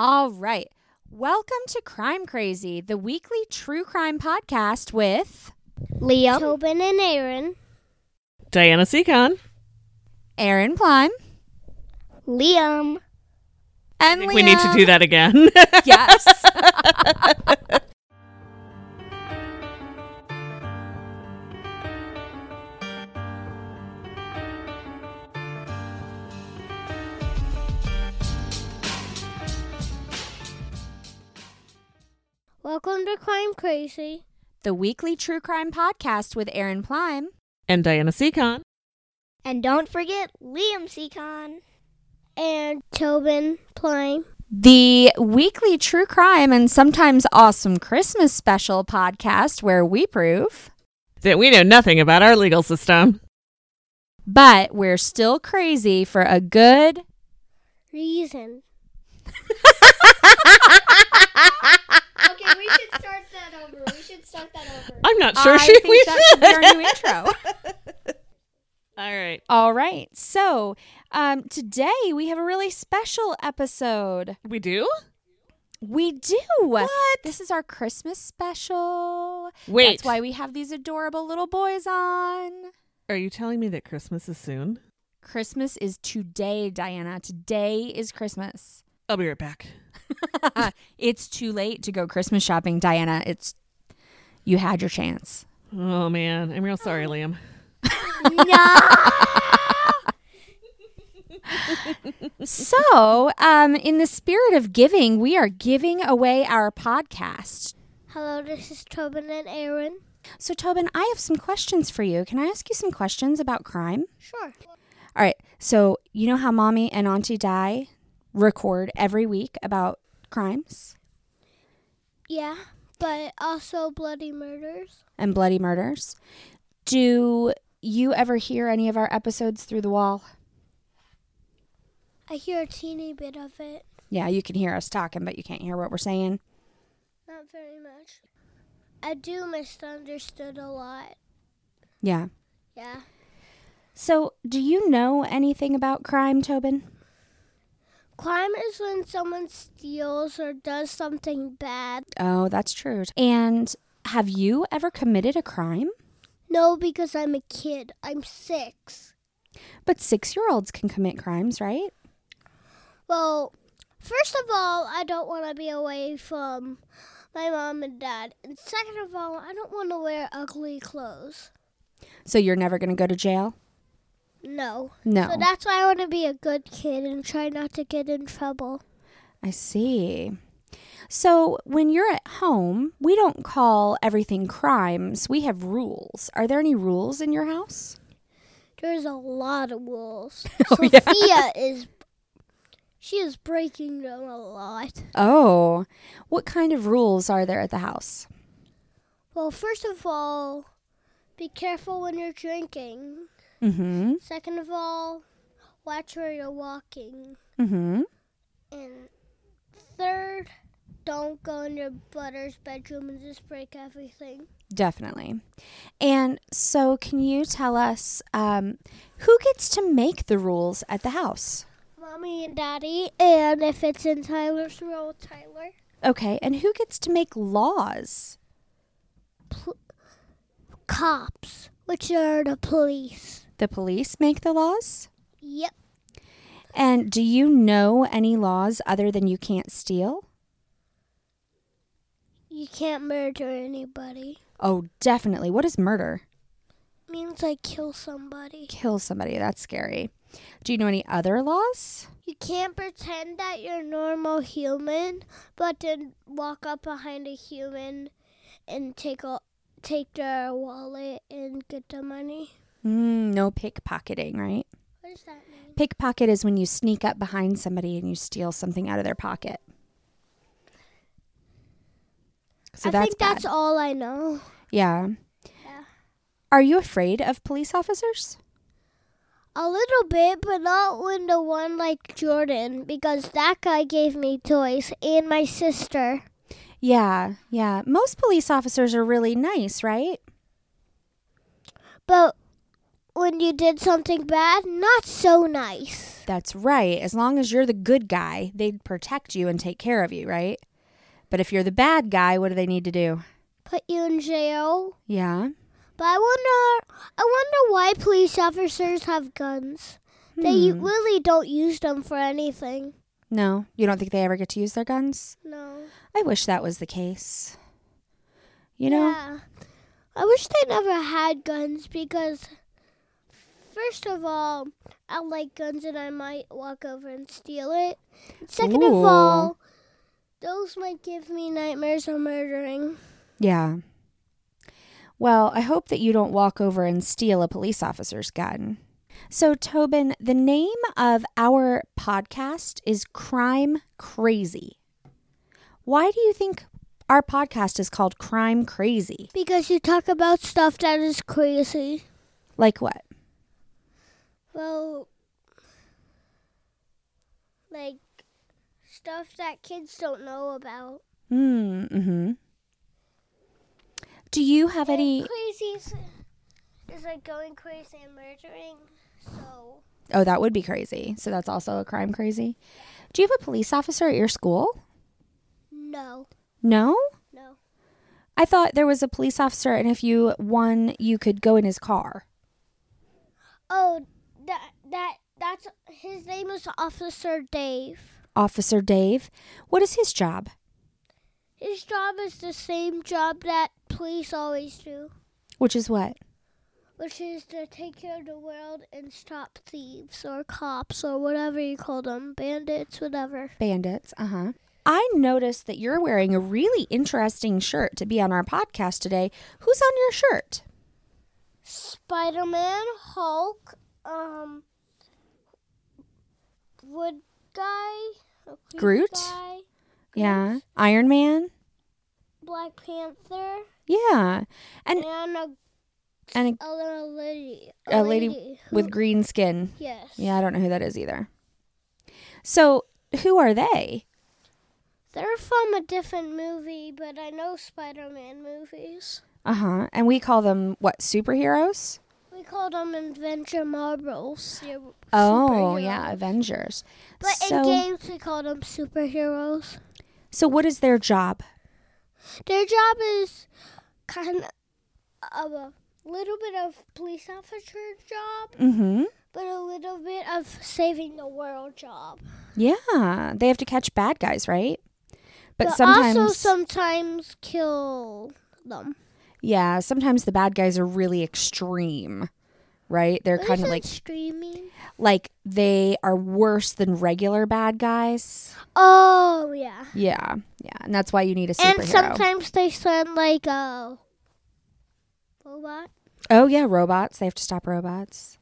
All right. Welcome to Crime Crazy, the weekly true crime podcast with Liam, Tobin, and Aaron. Diana Seacon. Aaron Plime Liam. and I think we need to do that again. Yes. Welcome to Crime Crazy. the weekly true crime podcast with Aaron Plime. and Diana Seacon. And don't forget Liam Seacon. And Tobin Plime. The weekly true crime and sometimes awesome Christmas special podcast where we prove, That we know nothing about our legal system. but we're still crazy for a good. Reason. okay, we should start that over. We should start that over. I'm not sure I she think we that should be our new intro. All right. All right. So um, today we have a really special episode. We do? We do. What? This is our Christmas special. Wait. That's why we have these adorable little boys on. Are you telling me that Christmas is soon? Christmas is today, Diana. Today is Christmas. I'll be right back. it's too late to go Christmas shopping, Diana. It's you had your chance. Oh man, I'm real sorry, Liam. So, um, in the spirit of giving, we are giving away our podcast. Hello, this is Tobin and Aaron. So, Tobin, I have some questions for you. Can I ask you some questions about crime? Sure. All right. So, you know how mommy and Auntie Di record every week about crimes Yeah, but also bloody murders. and bloody murders? Do you ever hear any of our episodes through the wall? I hear a teeny bit of it. Yeah, you can hear us talking, but you can't hear what we're saying. Not very much. I do misunderstood a lot. Yeah. Yeah. So, do you know anything about crime, Tobin? Crime is when someone steals or does something bad. Oh, that's true. And have you ever committed a crime? No, because I'm a kid. I'm six. But six year olds can commit crimes, right? Well, first of all, I don't want to be away from my mom and dad. And second of all, I don't want to wear ugly clothes. So, you're never going to go to jail? No. No. So that's why I want to be a good kid and try not to get in trouble. I see. So, when you're at home, we don't call everything crimes. We have rules. Are there any rules in your house? There's a lot of rules. Oh, yeah. Sophia is she is breaking them a lot. Oh, what kind of rules are there at the house? Well, first of all, be careful when you're drinking. Mm-hmm. Second of all, watch where you're walking. Mm-hmm. And third, don't go in your brother's bedroom and just break everything. Definitely. And so, can you tell us um, who gets to make the rules at the house? Mommy and Daddy, and if it's in Tyler's role, Tyler. Okay, and who gets to make laws? Pl- cops, which are the police. The police make the laws? Yep. And do you know any laws other than you can't steal? You can't murder anybody. Oh, definitely. What is murder? means I kill somebody. Kill somebody. That's scary. Do you know any other laws? You can't pretend that you're normal human, but then walk up behind a human and take a, take their wallet and get the money. Mm, no pickpocketing, right? What does that mean? Pickpocket is when you sneak up behind somebody and you steal something out of their pocket. So I that's think that's bad. all I know. Yeah. Yeah. Are you afraid of police officers? A little bit, but not when the one like Jordan, because that guy gave me toys and my sister. Yeah, yeah. Most police officers are really nice, right? But when you did something bad, not so nice. That's right. As long as you're the good guy, they'd protect you and take care of you, right? But if you're the bad guy, what do they need to do? Put you in jail. Yeah. But I wonder, I wonder why police officers have guns. They Hmm. really don't use them for anything. No, you don't think they ever get to use their guns? No. I wish that was the case. You know? Yeah. I wish they never had guns because, first of all, I like guns and I might walk over and steal it. Second Ooh. of all, those might give me nightmares of murdering. Yeah. Well, I hope that you don't walk over and steal a police officer's gun. So, Tobin, the name of our podcast is Crime Crazy. Why do you think our podcast is called Crime Crazy? Because you talk about stuff that is crazy. Like what? Well, like stuff that kids don't know about. Hmm. Mm-hmm. Do you have any? Crazy is, is like going crazy and murdering. So Oh, that would be crazy. So that's also a crime crazy. Do you have a police officer at your school? no, No. no. I thought there was a police officer, and if you won, you could go in his car. Oh, that that that's his name is Officer Dave. Officer Dave. What is his job? His job is the same job that police always do, Which is what? which is to take care of the world and stop thieves or cops or whatever you call them, bandits, whatever. Bandits. Uh huh. I noticed that you're wearing a really interesting shirt to be on our podcast today. Who's on your shirt? Spider Man, Hulk, um, Wood Guy, Groot? guy, Yeah. Iron Man? Black Panther, Yeah. And and a, and a little lady. A lady who- with green skin. Yes. Yeah, I don't know who that is either. So, who are they? They're from a different movie, but I know Spider Man movies. Uh huh. And we call them what? Superheroes? We call them Adventure Marbles. Oh, yeah. Avengers. But so, in games, we call them superheroes. so what is their job? Their job is kind of a little bit of police officer job, Mm-hmm. but a little bit of saving the world job. Yeah, they have to catch bad guys, right? But, But, sometimes, also sometimes kill them. Yeah, sometimes the bad guys are really extreme, right? They're kind of like streaming. like they are worse than regular bad guys. Oh yeah. Yeah, yeah, and that's why you need a superhero. And sometimes they send like uh, a robot. oh yeah, robots. They have to stop robots.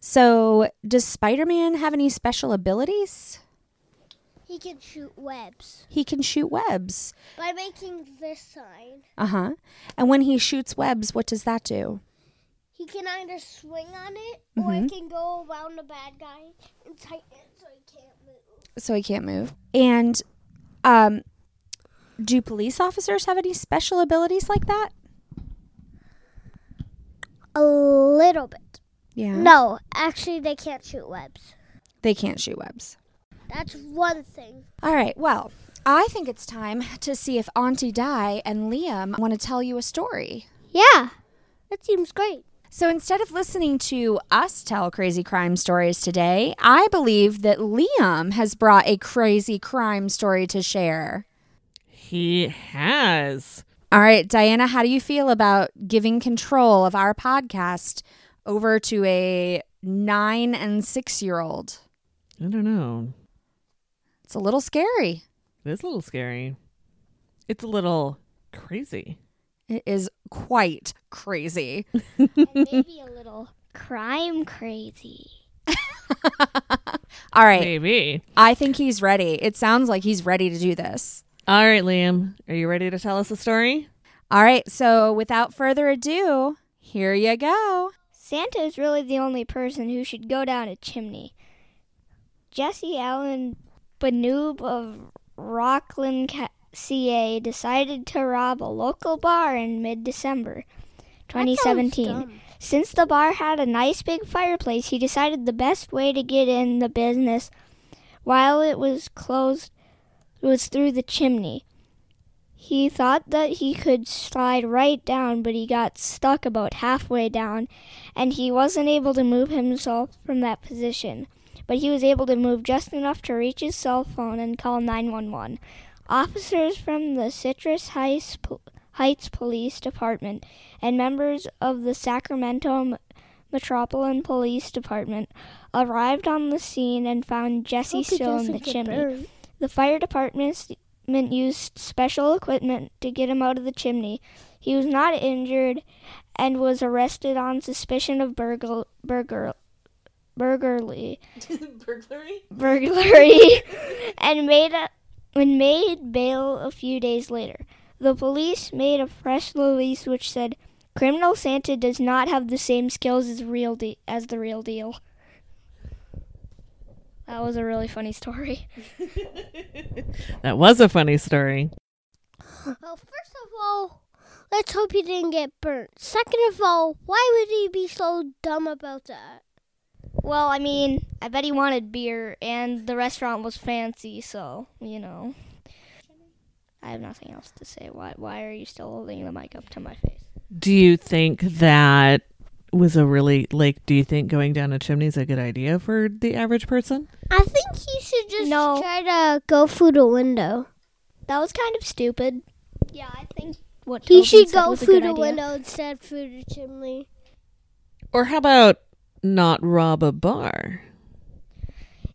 So, does Spider-Man have any special abilities? He can shoot webs He can shoot webs. by making this sign. Uh huh. And when he shoots webs, what does that do? He can either swing on it or Mhm. it can go around the bad guy and tighten it so he can't move. So he can't move. And um, do police officers have any special abilities like that? A little bit. Yeah. No, actually, they can't shoot webs. They can't shoot webs. That's one thing. All right. Well, I think it's time to see if Auntie Di and Liam want to tell you a story. Yeah, that seems great. So instead of listening to us tell crazy crime stories today, I believe that Liam has brought a crazy crime story to share. He has. All right, Diana, how do you feel about giving control of our podcast over to a nine and six year old? I don't know. It's a little scary. It is a little scary. It's a little crazy. It is quite crazy. and maybe a little crime crazy. All right, Maybe. I think he's ready. It sounds like he's ready to do this. All right, Liam. Are you ready to tell us a story? All right, so without further ado, here you go. Santa is really the only person who should go down a chimney. Jesse Allen Banoob of Rocklin, Ca- decided to rob a local bar in mid December 2017. Since the bar had a nice big fireplace, he decided the best way to get in the business while it was closed was through the chimney. He thought that he could slide right down, but he got stuck about halfway down, and he wasn't able to move himself from that position. But he was able to move just enough to reach his cell phone and call 911. Officers from the Citrus Heights, Heights Police Department and members of the Sacramento Metropolitan Police Department arrived on the scene and found Jesse still in the chimney. The fire department used special equipment to get him out of the chimney. He was not injured and was arrested on suspicion of burgl- burglary, Burglary? burglary and made a, and made bail a few days later. The police made a press release which said, "Criminal Santa does not have the same skills as real de- as the real deal." That was a really funny story. That was a funny story. Well, first of all, let's hope he didn't get burnt. Second of all, why would he be so dumb about that? Well, I mean, I bet he wanted beer, and the restaurant was fancy, so you know. I have nothing else to say. Why? Why are you still holding the mic up to my face? Do you think that was a really like do you think going down a chimney is a good idea for the average person? I think he should just No. try to go through the window. That was kind of stupid. Yeah, I think what He Tobin should said go was through the idea. window instead of through the chimney. Or how about not rob a bar?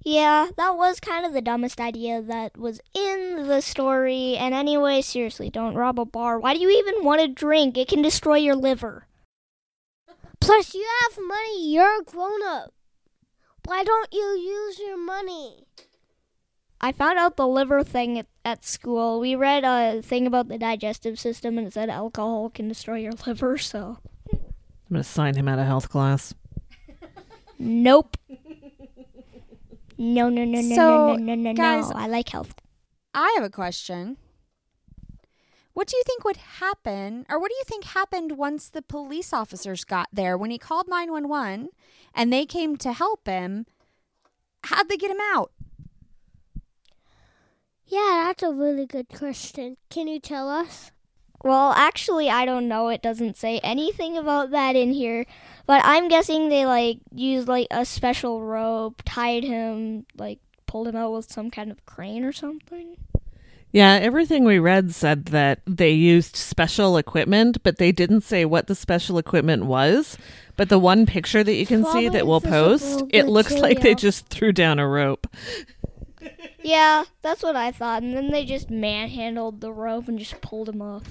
Yeah, that was kind of the dumbest idea that was in the story. And anyway, seriously, don't rob a bar. Why do you even want to drink? It can destroy your liver. Plus, you have money. You're a grown up. Why don't you use your money? I found out the liver thing at, at school. We read a thing about the digestive system and it said alcohol can destroy your liver, so. I'm gonna sign him out of health class. Nope. No, no, no, no, So, no, no, no, no, guys- no. I like health. I have a question. What do you think would happen, or what do you think happened once the police officers got there when he called 911 and they came to help him? How'd they get him out? Yeah, that's a really good question. Can you tell us? Well, actually, I don't know. It doesn't say anything about that in here. But I'm guessing they, like, used, like, a special rope, tied him, like, pulled him out with some kind of crane or something. Yeah, everything we read said that they used special equipment, but they didn't say what the special equipment was. But the one picture that you can see that we'll post, it looks like they just threw down a rope. Yeah, that's what I thought. And then they just manhandled the rope and just pulled him up.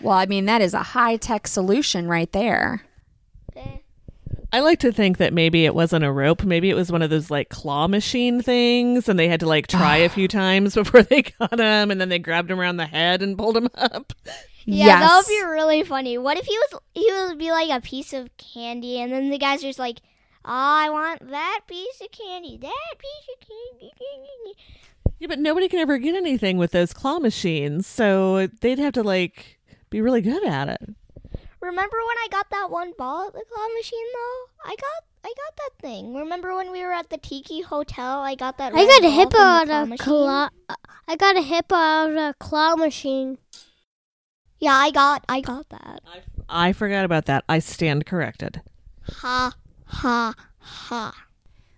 Well, I mean, that is a high tech solution right there. I like to think that maybe it wasn't a rope, maybe it was one of those like claw machine things, and they had to like try a few times before they got him, and then they grabbed him around the head and pulled him up. Yeah, that would be really funny. What if he was he would be like a piece of candy, and then the guys are just like, oh, "I want that piece of candy, that piece of candy." Yeah, but nobody can ever get anything with those claw machines, so they'd have to like be really good at it. Remember when I got that one ball at the claw machine though? I got I got that thing. Remember when we were at the Tiki Hotel? I got that. I got a ball hippo from the out claw of machine. claw. I got a hippo out of a claw machine. Yeah, I got I got that. I forgot about that. I stand corrected. Ha ha ha.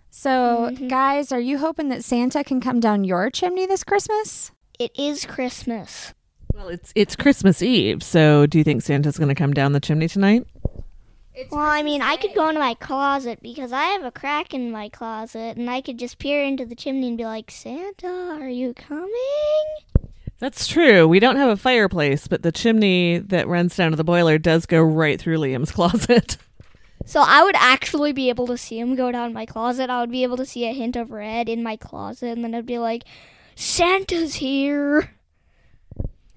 So, Mhm. guys, are you hoping that Santa can come down your chimney this Christmas? It is Christmas. Well, it's it's Christmas Eve, so do you think Santa's going to come down the chimney tonight? Well, I mean, I could go into my closet because I have a crack in my closet, and I could just peer into the chimney and be like, "Santa, are you coming?" That's true. We don't have a fireplace, but the chimney that runs down to the boiler does go right through Liam's closet. So I would actually be able to see him go down my closet. I would be able to see a hint of red in my closet, and then I'd be like, "Santa's here."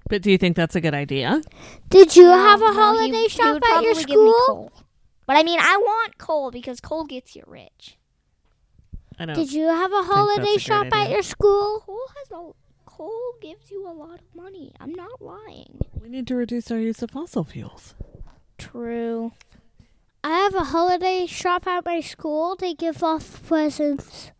But do you think that's a good idea? Did you No, have a no, holiday he shop would at your probably give me school? coal. But I mean, I want coal because coal gets you rich. I don't. Did you have a that's a holiday shop at your school? Coal has a coal gives you a lot of money. I'm not lying. We need to reduce our use of fossil fuels. True. I have a holiday shop at my school. They give off presents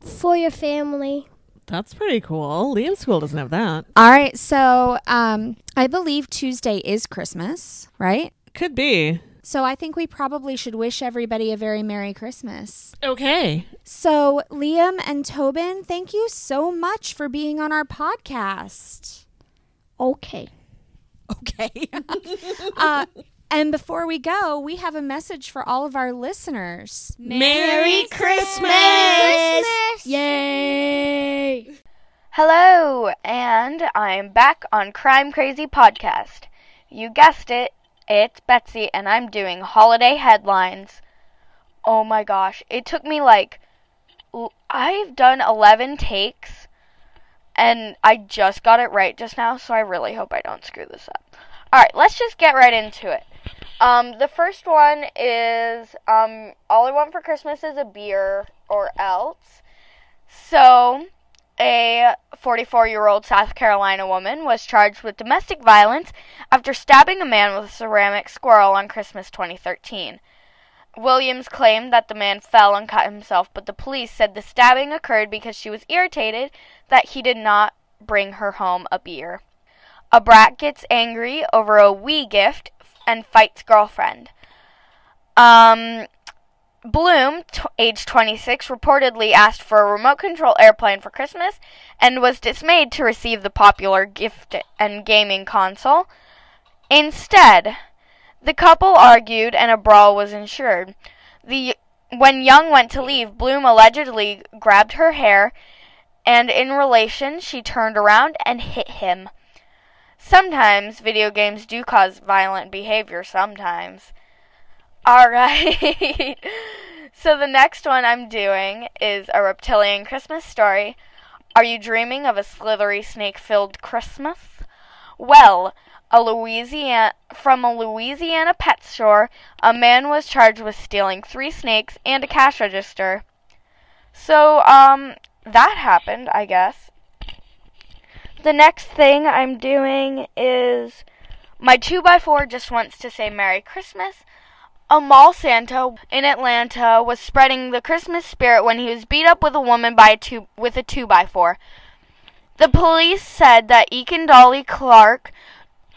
for your family. That's pretty cool. Liam's school doesn't have that. All right. So um, I believe Tuesday is Christmas, right? Could be. So I think we probably should wish everybody a very Merry Christmas. Okay. So, Liam and Tobin, thank you so much for being on our podcast. Okay. Okay. uh, and before we go, we have a message for all of our listeners. Merry Christmas! Yay! Hello, and I'm back on Crime Crazy Podcast. You guessed it, it's Betsy, and I'm doing holiday headlines. Oh my gosh, it took me like. I've done 11 takes, and I just got it right just now, so I really hope I don't screw this up. Alright, let's just get right into it. Um, the first one is um, All I Want for Christmas is a Beer or Else. So, a 44 year old South Carolina woman was charged with domestic violence after stabbing a man with a ceramic squirrel on Christmas 2013. Williams claimed that the man fell and cut himself, but the police said the stabbing occurred because she was irritated that he did not bring her home a beer. A brat gets angry over a wee gift and fights girlfriend. Um, Bloom, t- age 26, reportedly asked for a remote control airplane for Christmas and was dismayed to receive the popular gift and gaming console. Instead, the couple argued and a brawl was ensured. The when Young went to leave, Bloom allegedly grabbed her hair and in relation she turned around and hit him. Sometimes video games do cause violent behavior sometimes. All right. so the next one I'm doing is a reptilian Christmas story. Are you dreaming of a slithery snake-filled Christmas? Well, a Louisiana from a Louisiana pet store, a man was charged with stealing 3 snakes and a cash register. So, um that happened, I guess. The next thing I'm doing is my 2x4 just wants to say Merry Christmas. A mall Santa in Atlanta was spreading the Christmas spirit when he was beat up with a woman by a two with a two by four. The police said that Eakin Dolly Clark,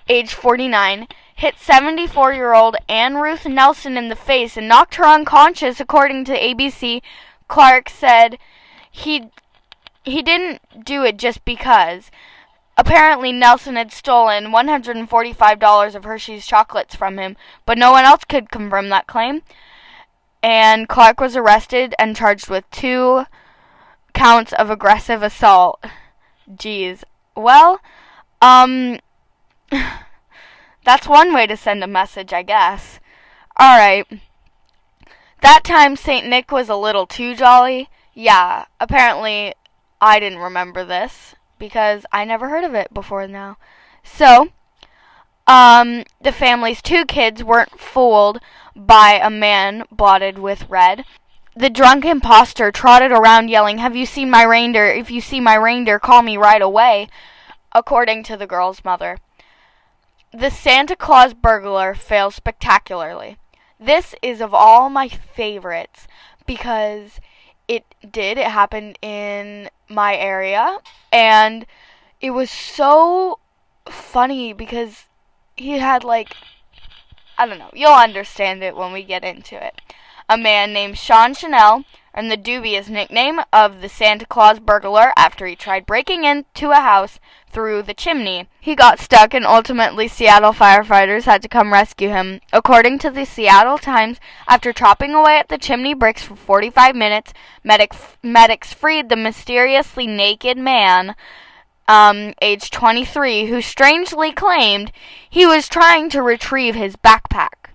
age 49, hit 74-year-old Ann Ruth Nelson in the face and knocked her unconscious. According to ABC, Clark said he he didn't do it just because. Apparently, Nelson had stolen $145 of Hershey's chocolates from him, but no one else could confirm that claim. And Clark was arrested and charged with two counts of aggressive assault. Jeez. Well, um, that's one way to send a message, I guess. Alright. That time St. Nick was a little too jolly. Yeah, apparently I didn't remember this because I never heard of it before now. So, um, the family's two kids weren't fooled by a man blotted with red. The drunk impostor trotted around yelling, Have you seen my reindeer? If you see my reindeer, call me right away, according to the girl's mother. The Santa Claus burglar fails spectacularly. This is of all my favorites because it did. It happened in my area, and it was so funny because he had like I don't know. You'll understand it when we get into it. A man named Sean Chanel earned the dubious nickname of the Santa Claus burglar after he tried breaking into a house through the chimney. He got stuck and ultimately Seattle firefighters had to come rescue him. According to the Seattle Times, after chopping away at the chimney bricks for 45 minutes, medic, medics freed the mysteriously naked man um, age 23, who strangely claimed he was trying to retrieve his backpack.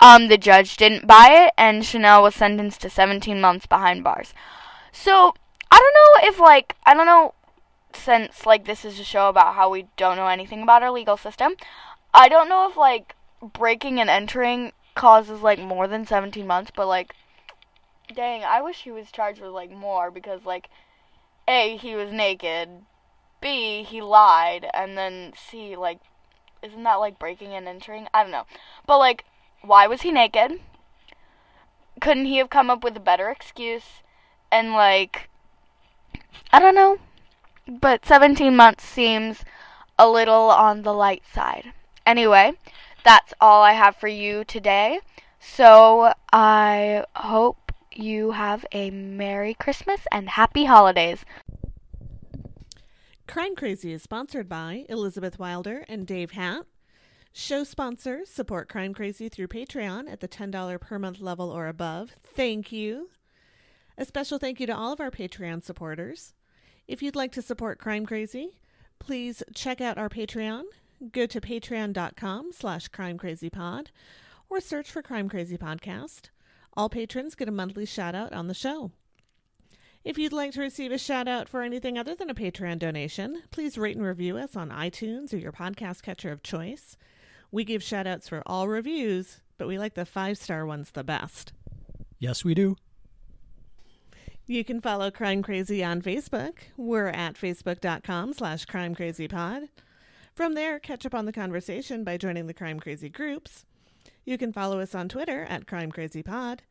Um, the judge didn't buy it, and Chanel was sentenced to 17 months behind bars. So, I don't know if, like, I don't know, since, like, this is a show about how we don't know anything about our legal system, I don't know if, like, breaking and entering causes, like, more than 17 months, but, like, dang, I wish he was charged with, like, more, because, like, A, he was naked, B, he lied, and then C, like, isn't that like breaking and entering? I don't know. But like, why was he naked? Couldn't he have come up with a better excuse? And like I don't know. But 17 months seems a little on the light side. Anyway, that's all I have for you today. So I hope you have a Merry Christmas and Happy Holidays. Crime Crazy is sponsored by Elizabeth Wilder and Dave Hatt. Show sponsors support Crime Crazy through Patreon at the $10 per month level or above. Thank you. A special thank you to all of our Patreon supporters. If you'd like to support Crime Crazy, please check out our Patreon. Go to patreon.com slash crimecrazypod or search for Crime Crazy Podcast. All patrons get a monthly shout out on the show. If you'd like to receive a shout out for anything other than a Patreon donation, please rate and review us on iTunes or your podcast catcher of choice. We give shout outs for all reviews, but we like the five star ones the best. Yes, we do. You can follow Crime Crazy on Facebook. We're at facebook.com slash crimecrazypod. From there, catch up on the conversation by joining the Crime Crazy groups. You can follow us on Twitter at Crime Crazy Pod,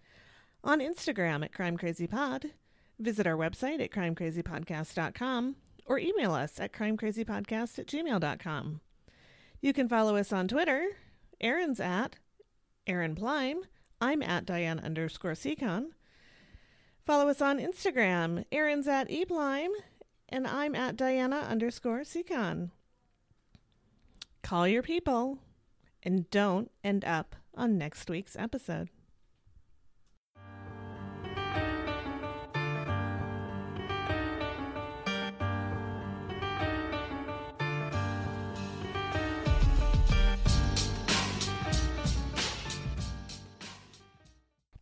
on Instagram at Crime Crazy Pod, visit our website at crimecrazypodcast.com, or email us at crimecrazypodcast at gmail.com. You can follow us on Twitter. Aaron's at Aaron Plime. I'm at Diane underscore Seacon. Follow us on Instagram. Aaron's at eplime, and I'm at Diana underscore Seacon. Call your people and don't end up on next week's episode.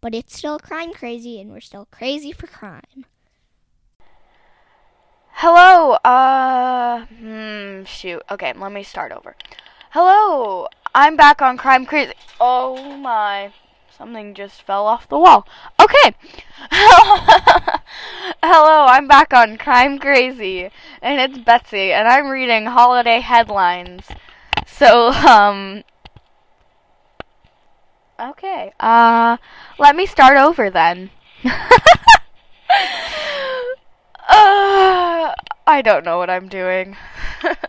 But it's still crime crazy, and we're still crazy for crime. Hello, uh, hmm, shoot. Okay, let me start over. Hello, I'm back on Crime Crazy. Oh my, something just fell off the wall. Okay. Hello, I'm back on Crime Crazy, and it's Betsy, and I'm reading holiday headlines. So, um, okay, uh, let me start over then. uh, I don't know what I'm doing.